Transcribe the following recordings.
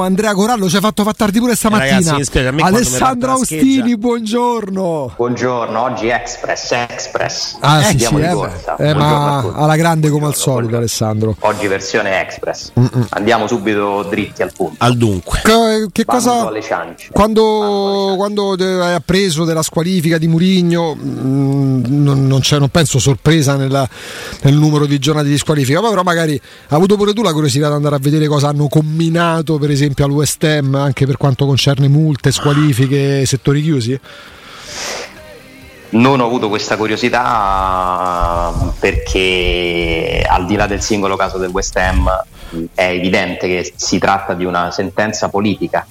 Andrea Corallo ci ha fatto far tardi pure stamattina. ragazzi, mi spiace, Alessandro Austini, buongiorno. Buongiorno, oggi Express, Express. Ah, sì, Andiamo sì, di eh, eh, ma alla grande come al solito, buongiorno. Alessandro. Oggi versione Express. Andiamo subito dritti al punto. Al dunque. Che, che Bando cosa quando, quando hai appreso della squalifica di Murigno non, non c'è, non penso sorpresa nella- nel numero di giornate di squalifica però magari hai avuto pure tu la curiosità di andare a vedere cosa hanno combinato per esempio al West Ham anche per quanto concerne multe, squalifiche, settori chiusi Non ho avuto questa curiosità perché al di là del singolo caso del West Ham è evidente che si tratta di una sentenza politica.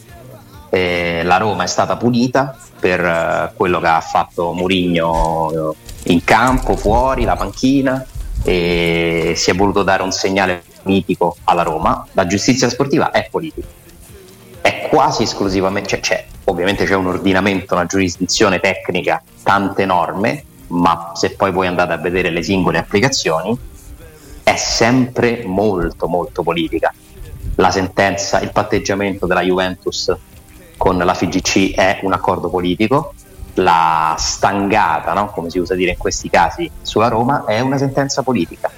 Eh, la Roma è stata punita per eh, quello che ha fatto Mourinho in campo, fuori, la panchina e si è voluto dare un segnale politico alla Roma. La giustizia sportiva è politica è quasi esclusivamente, cioè, c'è, ovviamente c'è un ordinamento, una giurisdizione tecnica, tante norme, ma se poi voi andate a vedere le singole applicazioni, è sempre molto molto politica. La sentenza, il patteggiamento della Juventus con la FIGC è un accordo politico, la stangata, no? come si usa dire in questi casi, sulla Roma è una sentenza politica.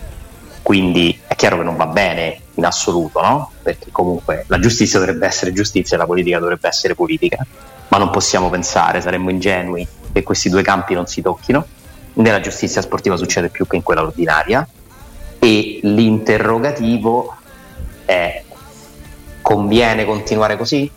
Quindi chiaro che non va bene in assoluto, no? Perché comunque la giustizia dovrebbe essere giustizia e la politica dovrebbe essere politica, ma non possiamo pensare, saremmo ingenui che questi due campi non si tocchino. Nella giustizia sportiva succede più che in quella ordinaria e l'interrogativo è conviene continuare così?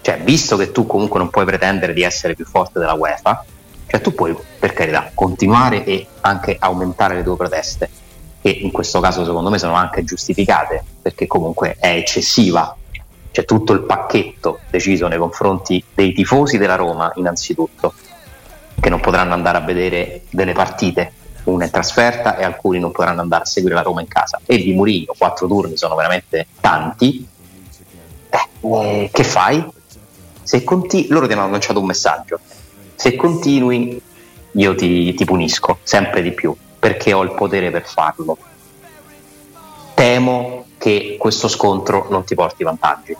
Cioè, visto che tu comunque non puoi pretendere di essere più forte della UEFA, cioè tu puoi per carità continuare e anche aumentare le tue proteste, che in questo caso secondo me sono anche giustificate, perché comunque è eccessiva. C'è tutto il pacchetto deciso nei confronti dei tifosi della Roma, innanzitutto, che non potranno andare a vedere delle partite, una in trasferta e alcuni non potranno andare a seguire la Roma in casa. E di Murino, quattro turni sono veramente tanti. Eh, che fai? Se conti- loro ti hanno lanciato un messaggio. Se continui, io ti, ti punisco sempre di più perché ho il potere per farlo. Temo che questo scontro non ti porti vantaggi.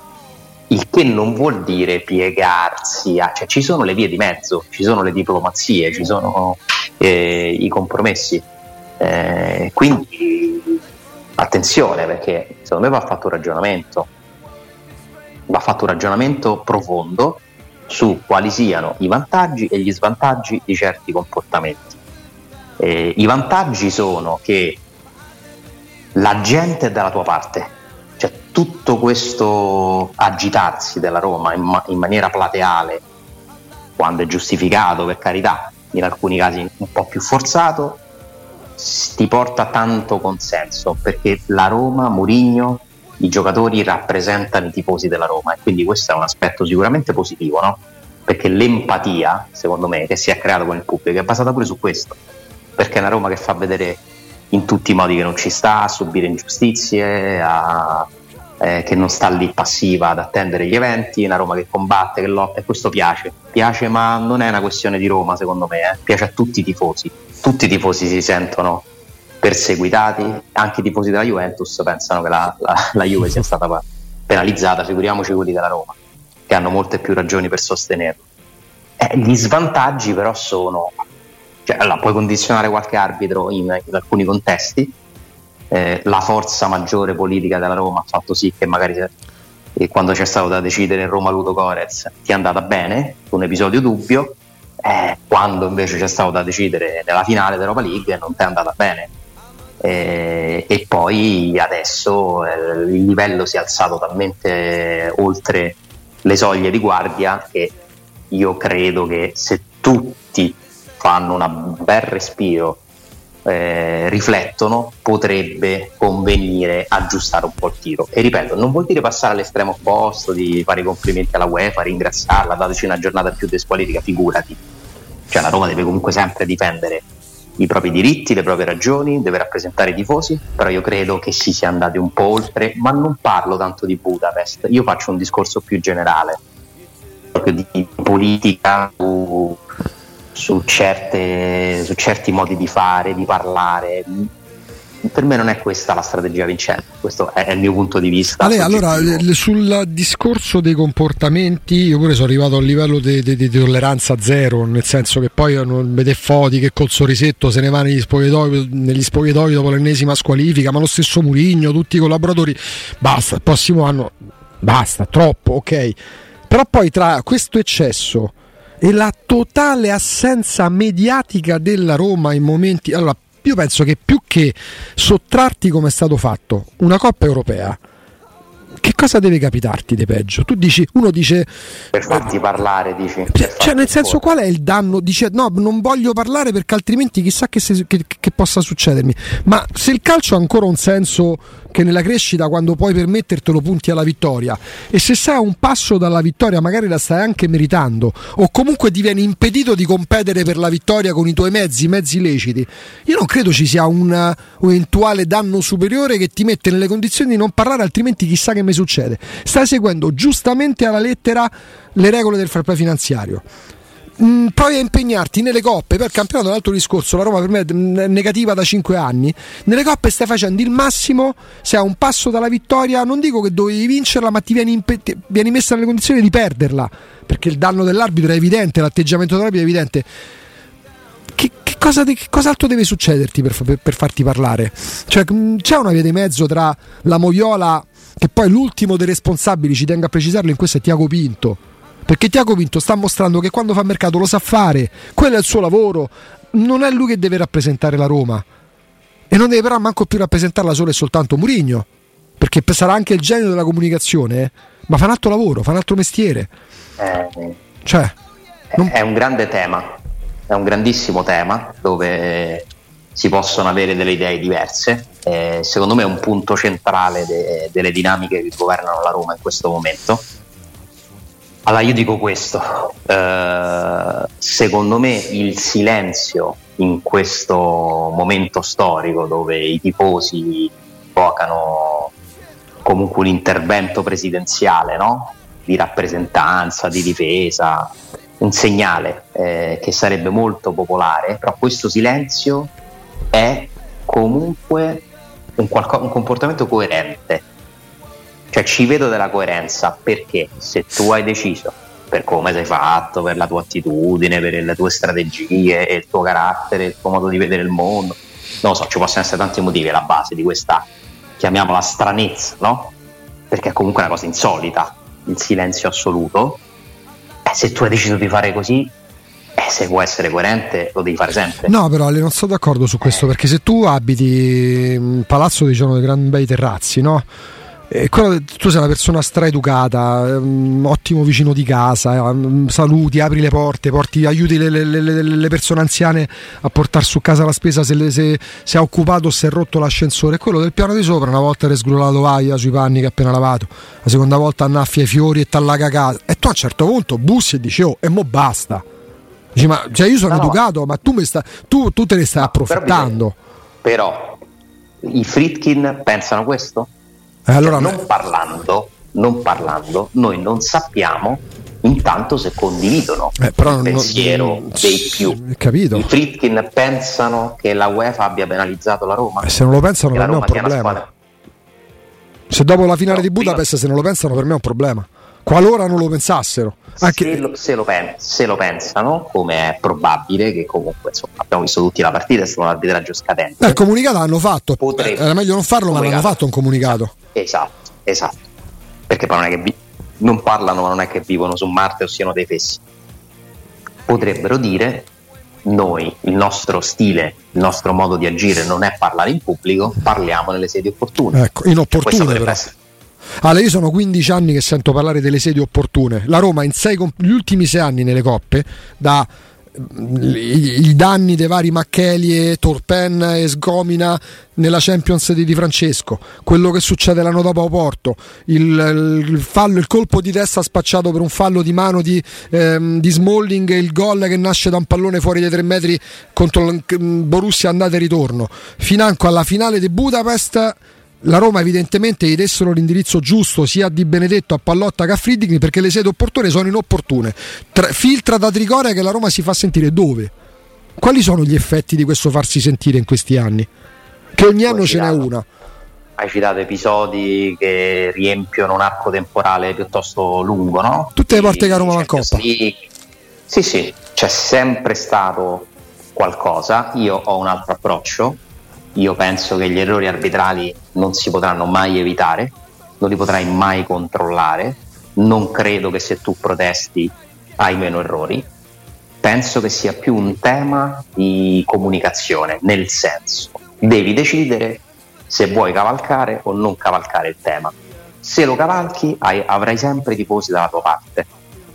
Il che non vuol dire piegarsi, a, cioè ci sono le vie di mezzo, ci sono le diplomazie, ci sono eh, i compromessi. Eh, quindi attenzione perché secondo me va fatto un ragionamento, va fatto un ragionamento profondo su quali siano i vantaggi e gli svantaggi di certi comportamenti. Eh, I vantaggi sono che la gente è dalla tua parte, cioè tutto questo agitarsi della Roma in, ma- in maniera plateale, quando è giustificato per carità, in alcuni casi un po' più forzato, ti porta tanto consenso perché la Roma, Murigno, i giocatori rappresentano i tifosi della Roma e quindi questo è un aspetto sicuramente positivo, no? Perché l'empatia, secondo me, che si è creata con il pubblico è basata pure su questo, perché è una Roma che fa vedere in tutti i modi che non ci sta, a subire ingiustizie, a, eh, che non sta lì passiva ad attendere gli eventi, una Roma che combatte, che lotta e questo piace. Piace, ma non è una questione di Roma, secondo me, eh. piace a tutti i tifosi. Tutti i tifosi si sentono perseguitati, anche i tifosi della Juventus pensano che la, la, la Juve sia stata penalizzata, figuriamoci quelli della Roma, che hanno molte più ragioni per sostenerlo. Eh, gli svantaggi però sono, cioè, allora, puoi condizionare qualche arbitro in, in alcuni contesti, eh, la forza maggiore politica della Roma ha fatto sì che magari eh, quando c'è stato da decidere Roma Ludo Corez ti è andata bene, un episodio dubbio, eh, quando invece c'è stato da decidere nella finale dell'Europa League non ti è andata bene. Eh, e poi adesso eh, il livello si è alzato talmente oltre le soglie di guardia che io credo che se tutti fanno un bel respiro eh, riflettono, potrebbe convenire aggiustare un po' il tiro. E ripeto, non vuol dire passare all'estremo opposto, di fare i complimenti alla UEFA, ringraziarla, dateci una giornata più di squalifica, figurati. Cioè la Roma deve comunque sempre difendere i propri diritti, le proprie ragioni, deve rappresentare i tifosi, però io credo che si sia andati un po' oltre, ma non parlo tanto di Budapest, io faccio un discorso più generale, proprio di politica, certe, su certi modi di fare, di parlare. Per me non è questa la strategia vincente, questo è il mio punto di vista. Ale, allora, sul discorso dei comportamenti, io pure sono arrivato a un livello di tolleranza zero, nel senso che poi non vede Foti che col sorrisetto se ne va negli spogliatoi, negli spogliatoi dopo l'ennesima squalifica, ma lo stesso Murigno, tutti i collaboratori, basta, il prossimo anno, basta, troppo, ok. Però poi tra questo eccesso e la totale assenza mediatica della Roma in momenti... Allora, io penso che più che sottrarti come è stato fatto una Coppa Europea, che cosa deve capitarti di peggio? Tu dici, uno dice... Per farti ah, parlare, dici. Cioè, cioè nel senso, fuori. qual è il danno? Dice, no, non voglio parlare perché altrimenti chissà che, se, che, che possa succedermi. Ma se il calcio ha ancora un senso che nella crescita quando puoi permettertelo punti alla vittoria e se sei a un passo dalla vittoria magari la stai anche meritando o comunque ti viene impedito di competere per la vittoria con i tuoi mezzi, mezzi leciti, io non credo ci sia un, un eventuale danno superiore che ti mette nelle condizioni di non parlare altrimenti chissà che mi succede. Stai seguendo giustamente alla lettera le regole del fair play finanziario. Mm, provi a impegnarti nelle coppe per campionato è un altro discorso la Roma per me è negativa da 5 anni. Nelle coppe stai facendo il massimo sei a un passo dalla vittoria non dico che dovevi vincerla ma ti vieni, impe- ti vieni messa nelle condizioni di perderla perché il danno dell'arbitro è evidente l'atteggiamento dell'arbitro è evidente. Che, che, cosa, che cos'altro deve succederti per, per, per farti parlare? Cioè, mm, c'è una via di mezzo tra la Moviola che poi l'ultimo dei responsabili ci tengo a precisarlo in questo è Tiago Pinto perché Tiago Pinto sta mostrando che quando fa mercato lo sa fare, quello è il suo lavoro, non è lui che deve rappresentare la Roma e non deve però manco più rappresentarla solo e soltanto Murigno, perché sarà anche il genio della comunicazione, eh? ma fa un altro lavoro, fa un altro mestiere. Cioè, non... È un grande tema, è un grandissimo tema dove si possono avere delle idee diverse. Eh, secondo me è un punto centrale de- delle dinamiche che governano la Roma in questo momento allora io dico questo, eh, secondo me il silenzio in questo momento storico dove i tifosi invocano comunque un intervento presidenziale no? di rappresentanza, di difesa, un segnale eh, che sarebbe molto popolare, però questo silenzio è comunque un, qualco- un comportamento coerente cioè ci vedo della coerenza perché se tu hai deciso per come sei fatto, per la tua attitudine, per le tue strategie, il tuo carattere, il tuo modo di vedere il mondo, non lo so, ci possono essere tanti motivi alla base di questa, chiamiamola stranezza, no? Perché è comunque una cosa insolita, il silenzio assoluto. E se tu hai deciso di fare così, eh, se vuoi essere coerente lo devi fare sempre. No, però Ale, non sono d'accordo su questo, eh. perché se tu abiti un palazzo, diciamo, dei gran bei terrazzi, no? Eh, tu sei una persona straeducata, um, ottimo vicino di casa, um, saluti, apri le porte, porti, aiuti le, le, le, le, persone anziane a portare su casa la spesa se, se, se ha occupato o se è rotto l'ascensore. quello del piano di sopra, una volta resgrulla la tovaglia sui panni che ha appena lavato, la seconda volta annaffia i fiori e t'allaga casa. E tu a un certo punto bussi e dici, oh, e mo basta. Dici, ma cioè io sono no, educato, ma tu, sta, tu, tu, te ne stai approfittando. Però, però i Fritkin pensano questo? Eh, allora cioè, non, parlando, non parlando, noi non sappiamo intanto se condividono Eh, il pensiero non- dei più. capito. I Fritkin pensano che la UEFA abbia penalizzato la Roma? Eh, se non lo pensano per me è un problema. Se dopo la finale No, di prima- Budapest se non lo pensano per me è un problema. Qualora non lo pensassero. Anche- Se, lo, se lo pen- se lo pensano, come è probabile, che comunque insomma, abbiamo visto tutti la partita, è stato un arbitraggio scadente. Eh, il comunicato l'hanno fatto. Potrebbe. Era meglio non farlo, ma l'hanno Comunicato. fatto un comunicato. Esatto, esatto. Perché poi non è che vi- non parlano, ma non è che vivono su Marte o siano dei fessi. Potrebbero dire noi, il nostro stile, il nostro modo di agire non è parlare in pubblico, parliamo nelle sedi opportune. Ecco, inopportune però. essere- Ale, io sono 15 anni che sento parlare delle sedi opportune. La Roma in sei gli ultimi sei anni nelle coppe, da mm, i, danni dei vari Macchelie, Torpen e Sgomina nella Champions di Di Francesco, quello che succede l'anno dopo a Porto, il, il fallo, il colpo di testa spacciato per un fallo di mano di, ehm, di Smalling il gol che nasce da un pallone fuori dai tre metri contro mm, Borussia andata e ritorno. Financo alla finale di Budapest la Roma evidentemente gli dessero l'indirizzo giusto sia a Di Benedetto, a Pallotta che a Friedrich perché le sedi opportune sono inopportune. Tra- filtra da Trigoria che la Roma si fa sentire dove? Quali sono gli effetti di questo farsi sentire in questi anni? Che ogni anno ce n'è una. Hai citato episodi che riempiono un arco temporale piuttosto lungo, no? Tutte le volte che a Roma va in Coppa. Sì, sì, c'è sempre stato qualcosa. Io ho un altro approccio. Io penso che gli errori arbitrali non si potranno mai evitare, non li potrai mai controllare. Non credo che se tu protesti hai meno errori. Penso che sia più un tema di comunicazione, nel senso, devi decidere se vuoi cavalcare o non cavalcare il tema. Se lo cavalchi hai- avrai sempre i tifosi dalla tua parte,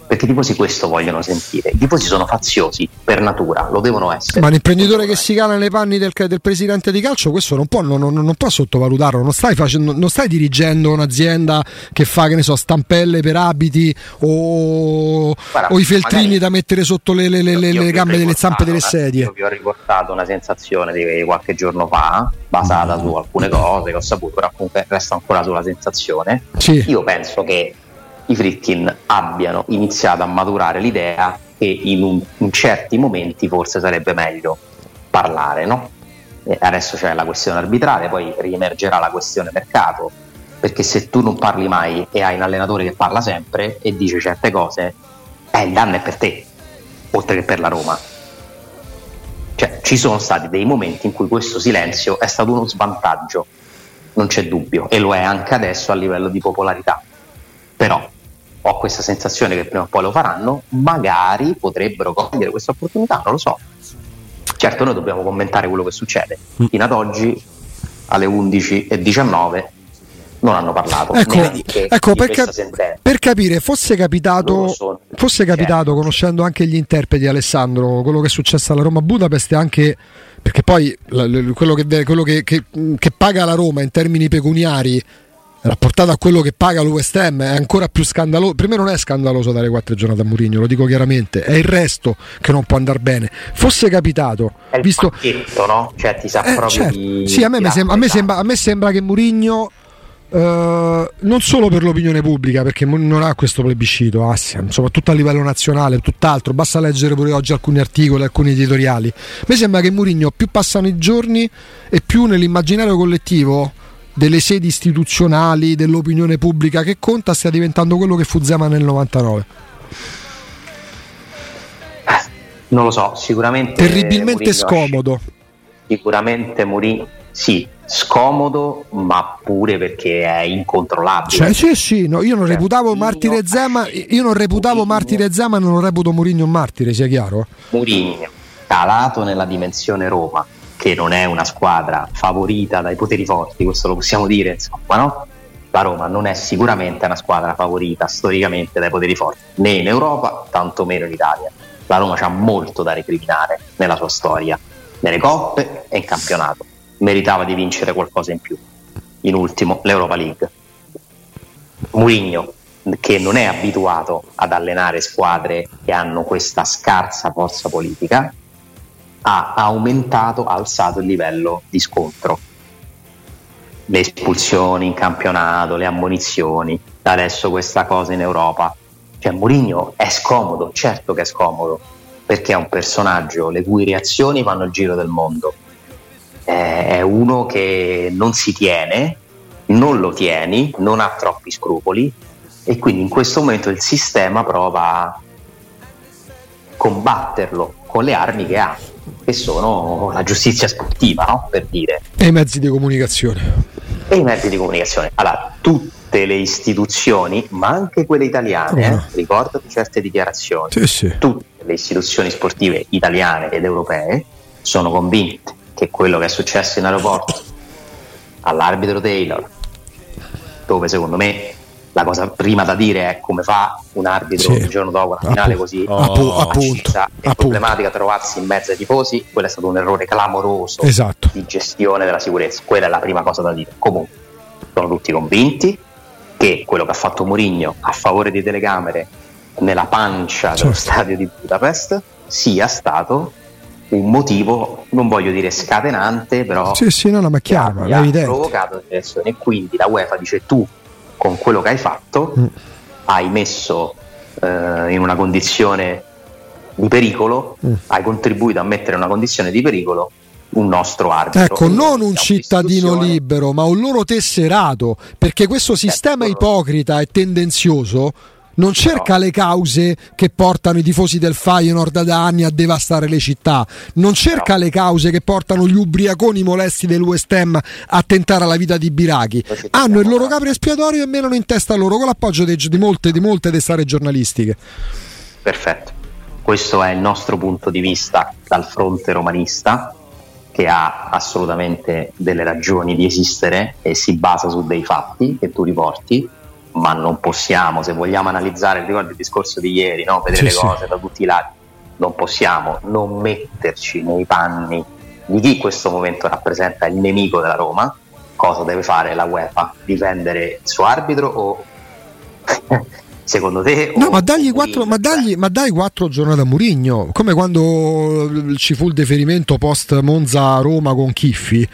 perché i tifosi questo vogliono sentire. I tifosi sono faziosi per natura, lo devono essere. Ma l'imprenditore che si cala nei panni del, del presidente di calcio, questo non può, non, non- non può sottovalutarlo. Non stai, facendo, non stai dirigendo un'azienda che fa, che ne so, stampelle per abiti o, Guarda, o i feltrini da mettere sotto le, le- le- le- gambe delle zampe delle sedie. Io vi ho riportato una sensazione di qualche giorno fa, basata su alcune cose che ho saputo, però comunque resto ancora sulla sensazione. Sì. Io penso che i Fritkin abbiano iniziato a maturare l'idea che in, un- in certi momenti forse sarebbe meglio parlare, no? Adesso c'è la questione arbitrale, poi riemergerà la questione mercato, perché se tu non parli mai e hai un allenatore che parla sempre e dice certe cose, eh, il danno è per te, oltre che per la Roma. Cioè, ci sono stati dei momenti in cui questo silenzio è stato uno svantaggio, non c'è dubbio, e lo è anche adesso a livello di popolarità. Però ho questa sensazione che prima o poi lo faranno, magari potrebbero cogliere questa opportunità, non lo so. Certo, noi dobbiamo commentare quello che succede. Fino ad oggi, alle 11.19, non hanno parlato. Ecco, ecco, di per, questa cap- per capire, fosse capitato, sono- fosse capitato Certo. conoscendo anche gli interpreti Alessandro, quello che è successo alla Roma Budapest e anche perché poi quello, che, quello che- che- che paga la Roma in termini pecuniari rapportato a quello che paga lo West Ham è ancora più scandaloso. Per me non è scandaloso dare quattro giornate a Mourinho, lo dico chiaramente, è il resto che non può andare bene. Fosse capitato, È il visto pacchetto, no? Cioè, ti sa eh, proprio certo. di. Sì, a me, sembra, a, me sembra, a me sembra che Mourinho eh, non solo per l'opinione pubblica, perché non ha questo plebiscito, Assia, soprattutto a livello nazionale, tutt'altro, basta leggere pure oggi alcuni articoli, alcuni editoriali. A me sembra che Mourinho più passano i giorni e più nell'immaginario collettivo delle sedi istituzionali, dell'opinione pubblica che conta, stia diventando quello che fu Zema nel 99. Non lo so, sicuramente. Terribilmente Mourinho- scomodo. Sicuramente Mourinho. Sì, scomodo, ma pure perché è incontrollabile. Cioè, sì, sì, no, io non Cioè, reputavo martire Zema, io non reputavo Mourinho- martire Zema, non reputo Mourinho un martire, sia chiaro? Mourinho, calato nella dimensione Roma, che non è una squadra favorita dai poteri forti, questo lo possiamo dire, insomma, no? La Roma non è sicuramente una squadra favorita storicamente dai poteri forti, né in Europa, tantomeno in Italia. La Roma ha molto da recriminare nella sua storia, nelle coppe e in campionato. Meritava di vincere qualcosa in più. In ultimo, l'Europa League. Mourinho, che non è abituato ad allenare squadre che hanno questa scarsa forza politica, ha aumentato, ha alzato il livello di scontro. le espulsioni in campionato, le ammonizioni, adesso questa cosa in Europa. Cioè Mourinho è scomodo, certo che è scomodo, perché è un personaggio le cui reazioni vanno al giro del mondo. È uno che non si tiene, non lo tieni, non ha troppi scrupoli e quindi in questo momento il sistema prova a combatterlo con le armi che ha, che sono la giustizia sportiva, no? per dire. E i mezzi di comunicazione. E i mezzi di comunicazione. Allora, tutte le istituzioni, ma anche quelle italiane, oh. eh, ricordati certe dichiarazioni, sì, sì. tutte le istituzioni sportive italiane ed europee sono convinte che quello che è successo in aeroporto all'arbitro Taylor, dove secondo me la cosa prima da dire è come fa un arbitro sì. il giorno dopo una finale così oh, appunto, è appunto. problematica trovarsi in mezzo ai tifosi quello è stato un errore clamoroso esatto. di gestione della sicurezza quella è la prima cosa da dire comunque sono tutti convinti che quello che ha fatto Mourinho a favore di telecamere nella pancia certo. dello stadio di Budapest sia stato un motivo, non voglio dire scatenante, però sì, sì, no, no, ma chiaro, ha, ha provocato tensione e quindi la UEFA dice tu con quello che hai fatto mm. hai messo eh, in una condizione di pericolo, mm. hai contribuito a mettere in una condizione di pericolo un nostro arbitro. Ecco, non un cittadino libero, ma un loro tesserato, perché questo sistema ecco. ipocrita e tendenzioso non cerca le cause che portano i tifosi del Feyenoord da anni a devastare le città, non cerca no. le cause che portano gli ubriaconi molesti del West Ham a tentare la vita di Birachi. Hanno il loro capro espiatorio e menano in testa loro con l'appoggio di, di molte, di molte testate giornalistiche. Perfetto, questo è il nostro punto di vista dal fronte romanista che ha assolutamente delle ragioni di esistere e si basa su dei fatti che tu riporti ma non possiamo, se vogliamo analizzare, ricordo il discorso di ieri, no? vedere sì, le cose sì. da tutti i lati, non possiamo non metterci nei panni di chi in questo momento rappresenta il nemico della Roma. Cosa deve fare la UEFA? Difendere il suo arbitro o secondo te? No, ma dagli, quattro, ma, dagli, ma dai quattro giornate a Murigno, come quando ci fu il deferimento post Monza Roma con Chiffi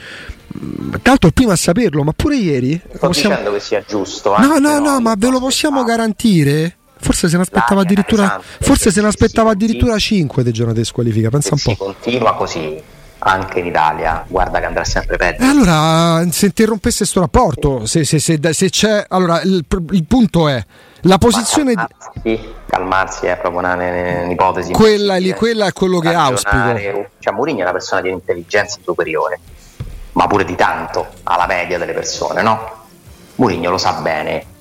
tanto il primo a saperlo, ma pure ieri. Sto possiamo... dicendo che sia giusto. No, no, no, ma ve lo possiamo garantire? Forse se ne aspettava addirittura, forse se ne aspettava addirittura 5 di giornate di squalifica. Pensa un po'. continua così anche in Italia, guarda che andrà sempre peggio. Allora, se interrompesse questo rapporto, se, se, se, se c'è. Allora, il, il, punto è la posizione. Ma calmarsi, calmarsi è proprio una, un'ipotesi. Quella, lì, quella è quello che auspico. Cioè, Mourinho è una persona di intelligenza superiore ma pure di tanto alla media delle persone, no? Mourinho lo sa bene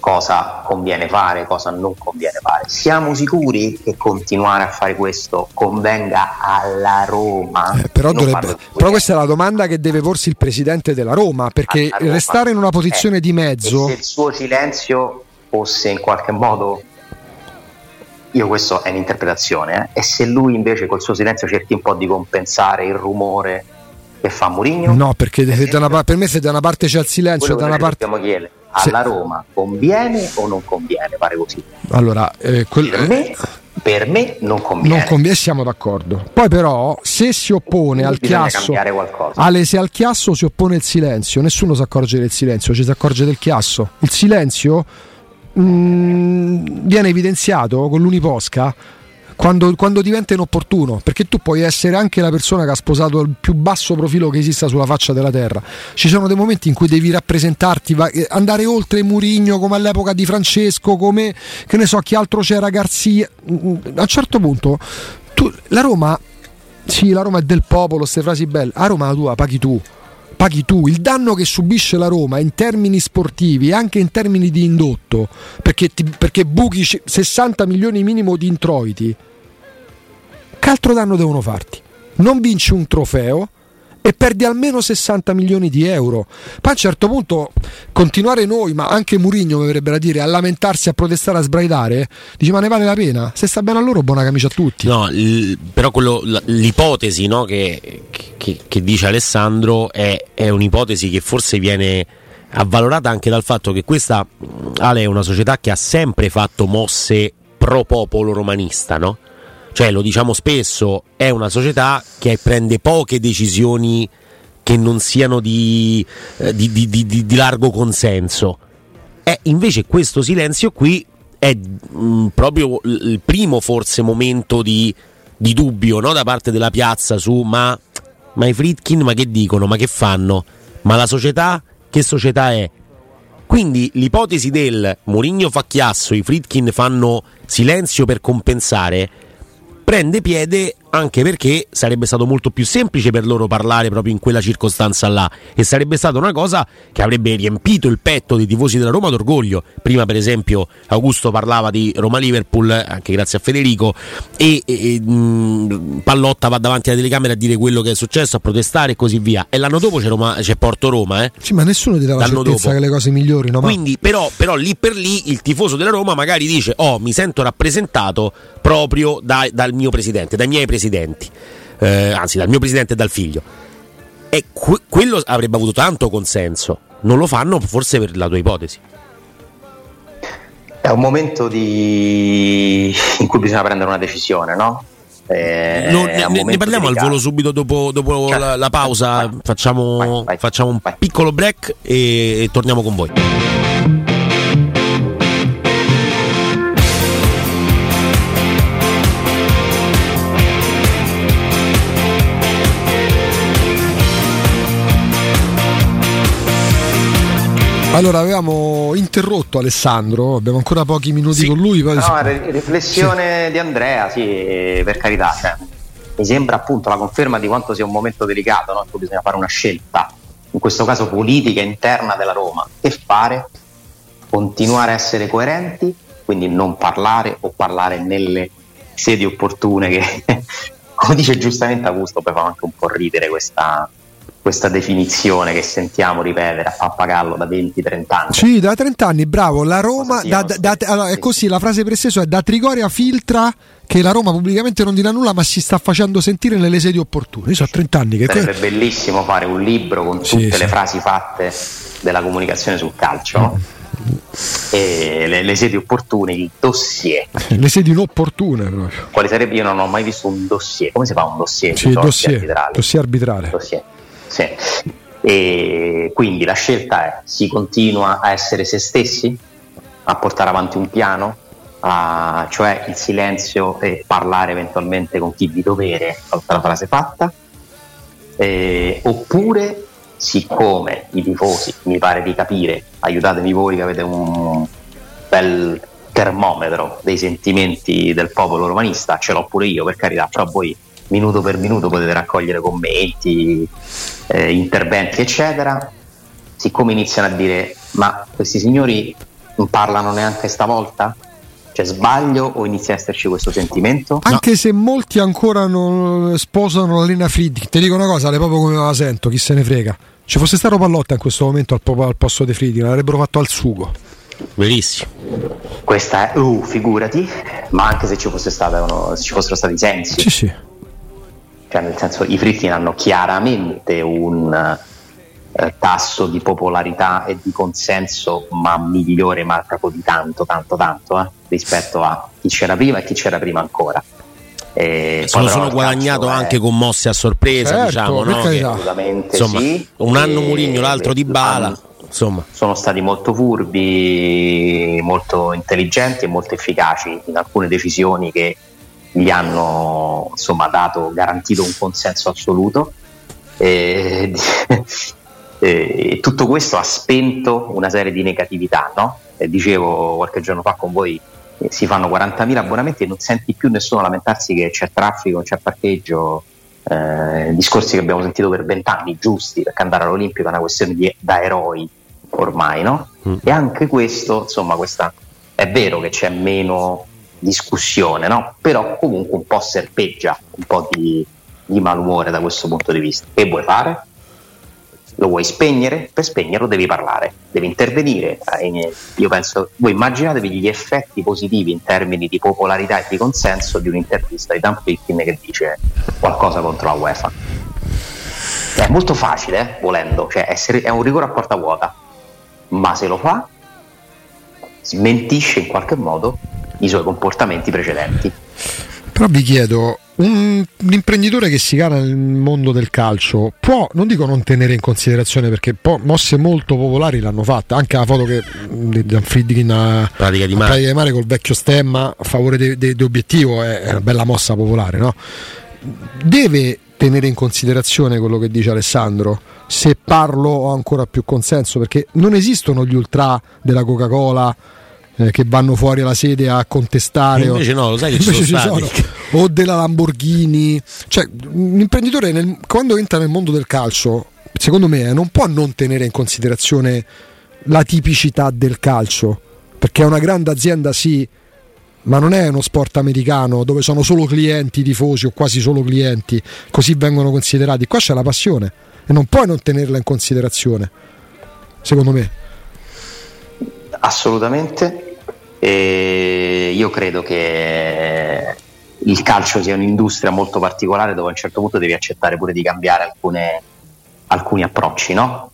cosa conviene fare, cosa non conviene fare. Siamo sicuri che continuare a fare questo convenga alla Roma? Eh, però, dovrebbe, però, questa è la domanda che deve porsi il presidente della Roma, perché Roma. restare in una posizione eh, di mezzo... se il suo silenzio fosse in qualche modo... Io questo è un'interpretazione, eh? e se lui invece col suo silenzio cerchi un po' di compensare il rumore che fa Mourinho. No, perché una, per me se da una parte c'è il silenzio, da una parte... Chiedere, alla Roma conviene o non conviene fare così? Allora, eh, quel... per, me, per, me, non conviene. Non conviene, siamo d'accordo. Poi però, se si oppone al chiasso, Ale, se al chiasso si oppone il silenzio, nessuno si accorge del silenzio, ci si accorge del chiasso. Il silenzio mh, mm, viene evidenziato con l'uniposca quando, quando, diventa inopportuno, perché tu puoi essere anche la persona che ha sposato il più basso profilo che esista sulla faccia della terra. Ci sono dei momenti in cui devi rappresentarti, eh, andare oltre Murigno come all'epoca di Francesco, come che ne so chi altro c'era, Garzia. A un certo punto tu, la Roma, sì, la Roma è del popolo, queste frasi belle, a Roma la tua paghi tu paghi tu il danno che subisce la Roma in termini sportivi e anche in termini di indotto perché, ti, perché buchi 60 milioni minimo di introiti che altro danno devono farti? Non vinci un trofeo e perdi almeno 60 milioni di euro. Poi a un certo punto continuare noi, ma anche Murigno mi dire, a lamentarsi, a protestare, a sbraitare, dice ma ne vale la pena? Se sta bene a loro, buona camicia a tutti. No, l- però quello, l'ipotesi no, che, che, che, dice Alessandro è, è un'ipotesi che forse viene avvalorata anche dal fatto che questa Ale è una società che ha sempre fatto mosse pro popolo romanista, no? Cioè, lo diciamo spesso, è una società che prende poche decisioni che non siano di, eh, di, di, di largo consenso. E invece questo silenzio qui è mh, proprio il primo forse momento di, dubbio no? da parte della piazza su ma, ma i Fritkin ma che dicono, ma che fanno? Ma la società che società è? Quindi l'ipotesi del Mourinho fa chiasso, i Fritkin fanno silenzio per compensare, prende piede anche perché sarebbe stato molto più semplice per loro parlare proprio in quella circostanza là e sarebbe stata una cosa che avrebbe riempito il petto dei tifosi della Roma d'orgoglio. Prima per esempio Augusto parlava di Roma-Liverpool, anche grazie a Federico, e, e, mh, Pallotta va davanti alla telecamera a dire quello che è successo, a protestare e così via. E l'anno dopo c'è, Roma, c'è Porto Roma. Eh? Sì, ma nessuno ti dà la certezza dopo. che le cose migliorino. Ma... Quindi però, però lì per lì il tifoso della Roma magari dice oh mi sento rappresentato proprio da, dal mio presidente, dai miei presidenti, eh, anzi dal mio presidente e dal figlio. E que- quello avrebbe avuto tanto consenso, non lo fanno forse per la tua ipotesi. È un momento di... in cui bisogna prendere una decisione, no? Eh, no, ne, ne, parliamo al volo subito dopo, dopo certo. la, la, pausa. Vai, facciamo, vai, facciamo, un piccolo break e, e torniamo con voi. Allora, avevamo interrotto Alessandro, abbiamo ancora pochi minuti sì. con lui. Poi... No, riflessione sì. di Andrea, sì, per carità. Cioè, mi sembra appunto la conferma di quanto sia un momento delicato, no? in cui bisogna fare una scelta, in questo caso politica interna della Roma. Che fare? Continuare a essere coerenti, quindi non parlare o parlare nelle sedi opportune che, come dice giustamente Augusto, poi fa anche un po' ridere questa, questa definizione che sentiamo ripetere a pappagallo da 20-30 anni. Sì, da 30 anni, bravo. La Roma, da, da, da, allora, è così, la frase per esteso è da Trigoria filtra che la Roma pubblicamente non dirà nulla ma si sta facendo sentire nelle sedi opportune. Io so 30 anni che... Sarebbe que- bellissimo fare un libro con tutte sì, le frasi fatte della comunicazione sul calcio. E le, le, sedi opportune, il dossier. Le sedi inopportune proprio. Quali sarebbe? Io non ho mai visto un dossier. Come si fa un dossier? Sì, dossier, arbitrale. dossier arbitrale. Dossier. Sì. E quindi la scelta è si continua a essere se stessi, a portare avanti un piano, a, cioè il silenzio e parlare eventualmente con chi di dovere, la frase fatta, eh, oppure siccome i tifosi, mi pare di capire, aiutatemi voi che avete un bel termometro dei sentimenti del popolo romanista, ce l'ho pure io per carità, però voi minuto per minuto potete raccogliere commenti, eh, interventi, eccetera. Siccome iniziano a dire: Ma questi signori non parlano neanche stavolta? Cioè, sbaglio o inizia a esserci questo sentimento? Anche no. se molti ancora non sposano la Lena Friedrich, ti dico una cosa, le proprio come la sento, chi se ne frega. Ci fosse stato Pallotta in questo momento al, al posto di Friedrich, l'avrebbero fatto al sugo. Verissimo. Questa è, uh, figurati, ma anche se ci, fosse stato, se ci fossero stati sensi. Sì, sì cioè nel senso i Fritkin hanno chiaramente un eh, tasso di popolarità e di consenso ma migliore ma proprio di tanto tanto tanto eh, rispetto a chi c'era prima e chi c'era prima ancora e se lo sono guadagnato è... anche con mosse a sorpresa certo, diciamo no? che, assolutamente insomma, sì un anno Murigno l'altro di Bala insomma. sono stati molto furbi molto intelligenti e molto efficaci in alcune decisioni che gli hanno insomma dato, garantito un consenso assoluto e, e tutto questo ha spento una serie di negatività, no? dicevo qualche giorno fa con voi si fanno 40.000 abbonamenti e non senti più nessuno lamentarsi che c'è traffico, c'è parcheggio, eh, discorsi che abbiamo sentito per vent'anni giusti, perché andare all'Olimpico è una questione di, da eroi ormai, no? Mm. E anche questo, insomma, questa, è vero che c'è meno discussione, no? però comunque un po' serpeggia, un po' di, di malumore da questo punto di vista. Che vuoi fare? Lo vuoi spegnere? Per spegnerlo devi parlare, devi intervenire. Eh, io penso, voi immaginatevi gli effetti positivi in termini di popolarità e di consenso di un'intervista di Dan Fitkin che dice qualcosa contro la UEFA. È molto facile, eh, volendo, cioè essere, è un rigore a porta vuota, ma se lo fa, smentisce in qualche modo i suoi comportamenti precedenti. Però vi chiedo, un, un imprenditore che si cala nel mondo del calcio può, non dico non tenere in considerazione perché po- mosse molto popolari l'hanno fatta, anche la foto che mm, di Gian Friedkin a Pratica di mare. Pratica di mare col vecchio stemma a favore di de, de obiettivo è, è una bella mossa popolare, no? Deve tenere in considerazione quello che dice Alessandro. Se parlo ho ancora più consenso perché non esistono gli ultra della Coca-Cola eh, che vanno fuori alla sede a contestare. o- Invece no, lo sai che ci sono stati. o della Lamborghini. Cioè, un imprenditore nel- quando entra nel mondo del calcio, secondo me, eh, non può non tenere in considerazione la tipicità del calcio, perché è una grande azienda, sì, ma non è uno sport americano dove sono solo clienti tifosi o quasi solo clienti, così vengono considerati. Qua c'è la passione e non puoi non tenerla in considerazione, secondo me. Assolutamente. E io credo che il calcio sia un'industria molto particolare dove a un certo punto devi accettare pure di cambiare alcune- alcuni approcci, no?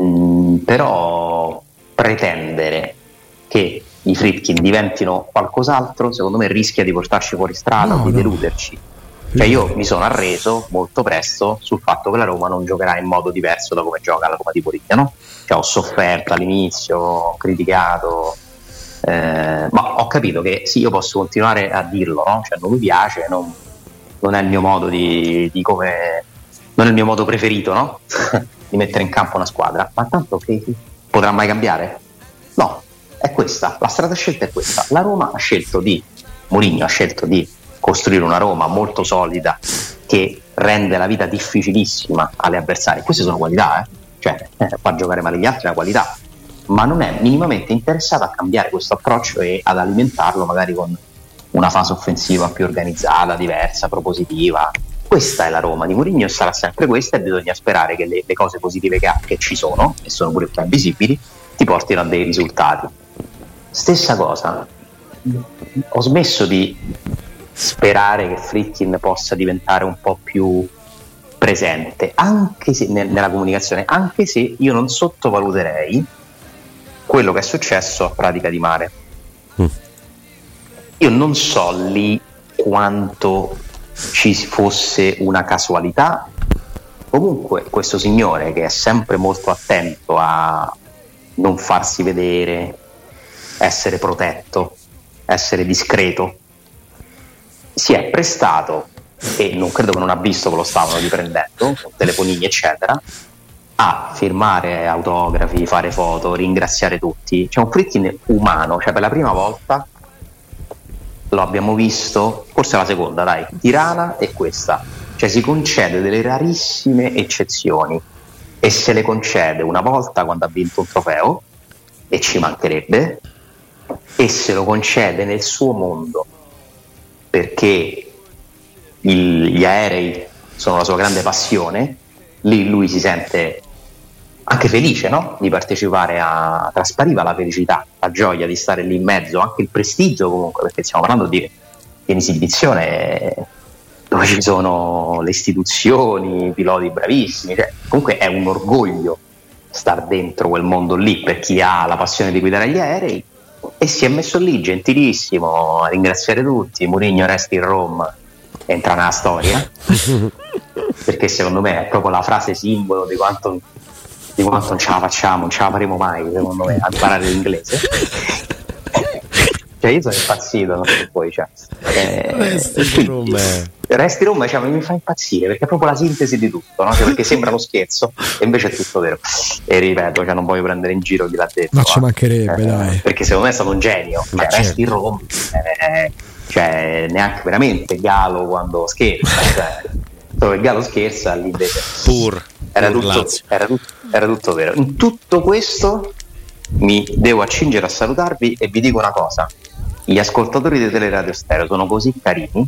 Mm, però pretendere che i Fritkin diventino qualcos'altro, secondo me rischia di portarci fuori strada, No, di no. deluderci. Cioè io mi sono arreso molto presto sul fatto che la Roma non giocherà in modo diverso da come gioca la Roma di Mourinho, no? Cioè ho sofferto all'inizio, ho criticato, eh, ma ho capito che sì, io posso continuare a dirlo, no? Cioè non mi piace, non, non è il mio modo di, di come... non è il mio modo preferito, no? di mettere in campo una squadra, ma tanto che potrà mai cambiare? No, è questa, la strada scelta è questa. La Roma ha scelto di, Mourinho ha scelto di costruire una Roma molto solida che rende la vita difficilissima alle avversarie. Queste sono qualità, eh? cioè eh, far giocare male gli altri è una qualità, ma non è minimamente interessato a cambiare questo approccio e ad alimentarlo magari con una fase offensiva più organizzata, diversa, propositiva. Questa è la Roma di Mourinho sarà sempre questa e bisogna sperare che le, le cose positive che ha, che ci sono, e sono pure ben visibili, ti portino a dei risultati. Stessa cosa, ho smesso di sperare che Fritkin possa diventare un po' più presente anche se, nel- nella comunicazione, anche se io non sottovaluterei quello che è successo a Pratica di Mare. Mm. Io non so lì quanto ci fosse una casualità. Comunque questo signore che è sempre molto attento a non farsi vedere, essere protetto, essere discreto, si è prestato e non credo che non ha visto che lo stavano riprendendo con telefonini eccetera a firmare autografi, fare foto, ringraziare tutti. C'è un Fritkin umano, cioè per la prima volta lo abbiamo visto, forse la seconda, dai, Tirana e questa. Cioè si concede delle rarissime eccezioni e se le concede una volta quando ha vinto un trofeo e ci mancherebbe e se lo concede nel suo mondo perché il- gli aerei sono la sua grande passione, lì lui si sente anche felice no? di partecipare a traspariva la felicità, la gioia di stare lì in mezzo, anche il prestigio comunque, perché stiamo parlando di, di un'esibizione dove ci sono le istituzioni, i piloti bravissimi, cioè, comunque è un orgoglio star dentro quel mondo lì per chi ha la passione di guidare gli aerei. E si è messo lì gentilissimo a ringraziare tutti, Mourinho resti in Roma, entra nella storia. Perché secondo me è proprio la frase simbolo di quanto, di quanto non ce la facciamo, non ce la faremo mai secondo me a imparare l'inglese cioè io sono impazzito non so voi cioè, eh, Resti Roma. Resti Roma cioè, mi fa impazzire perché è proprio la sintesi di tutto, no? Cioè, perché sembra uno scherzo e invece è tutto vero. E ripeto, cioè, non voglio prendere in giro chi l'ha detto. Ma ci mancherebbe, Eh, dai. Perché secondo me è stato un genio. Ma Cioè, Resti certo. Roma, eh, cioè, neanche veramente Galo quando scherza. Cioè, dove Galo scherza, lì invece Pur, era pur tutto, Lazio. era, tut- era tutto vero. In tutto questo mi devo accingere a salutarvi e vi dico una cosa. Gli ascoltatori di Teleradio Stereo sono così carini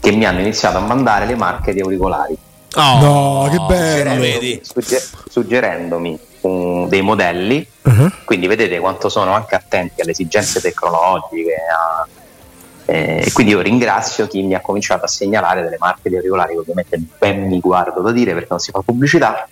che mi hanno iniziato a mandare le marche di auricolari, Oh, No, che bello. Vedi? sugge- suggerendomi um, dei modelli. Uh-huh. Quindi vedete quanto sono anche attenti alle esigenze tecnologiche. a- eh, e quindi io ringrazio chi mi ha cominciato a segnalare delle marche di auricolari che ovviamente ben mi guardo da dire perché non si fa pubblicità,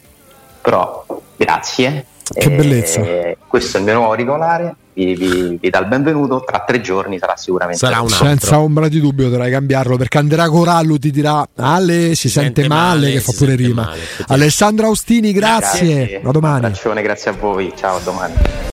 però grazie. Che bellezza. questo è il mio nuovo auricolare, vi vi, vi, dà il benvenuto, tra tre giorni sarà sicuramente sarà un Senza ombra di dubbio dovrai cambiarlo perché Andrea Corallo ti dirà Ale si, si sente, sente, male, male che fa pure rima. Male, Alessandro Austini, grazie. grazie. A domani. Un grazie a voi, ciao a domani.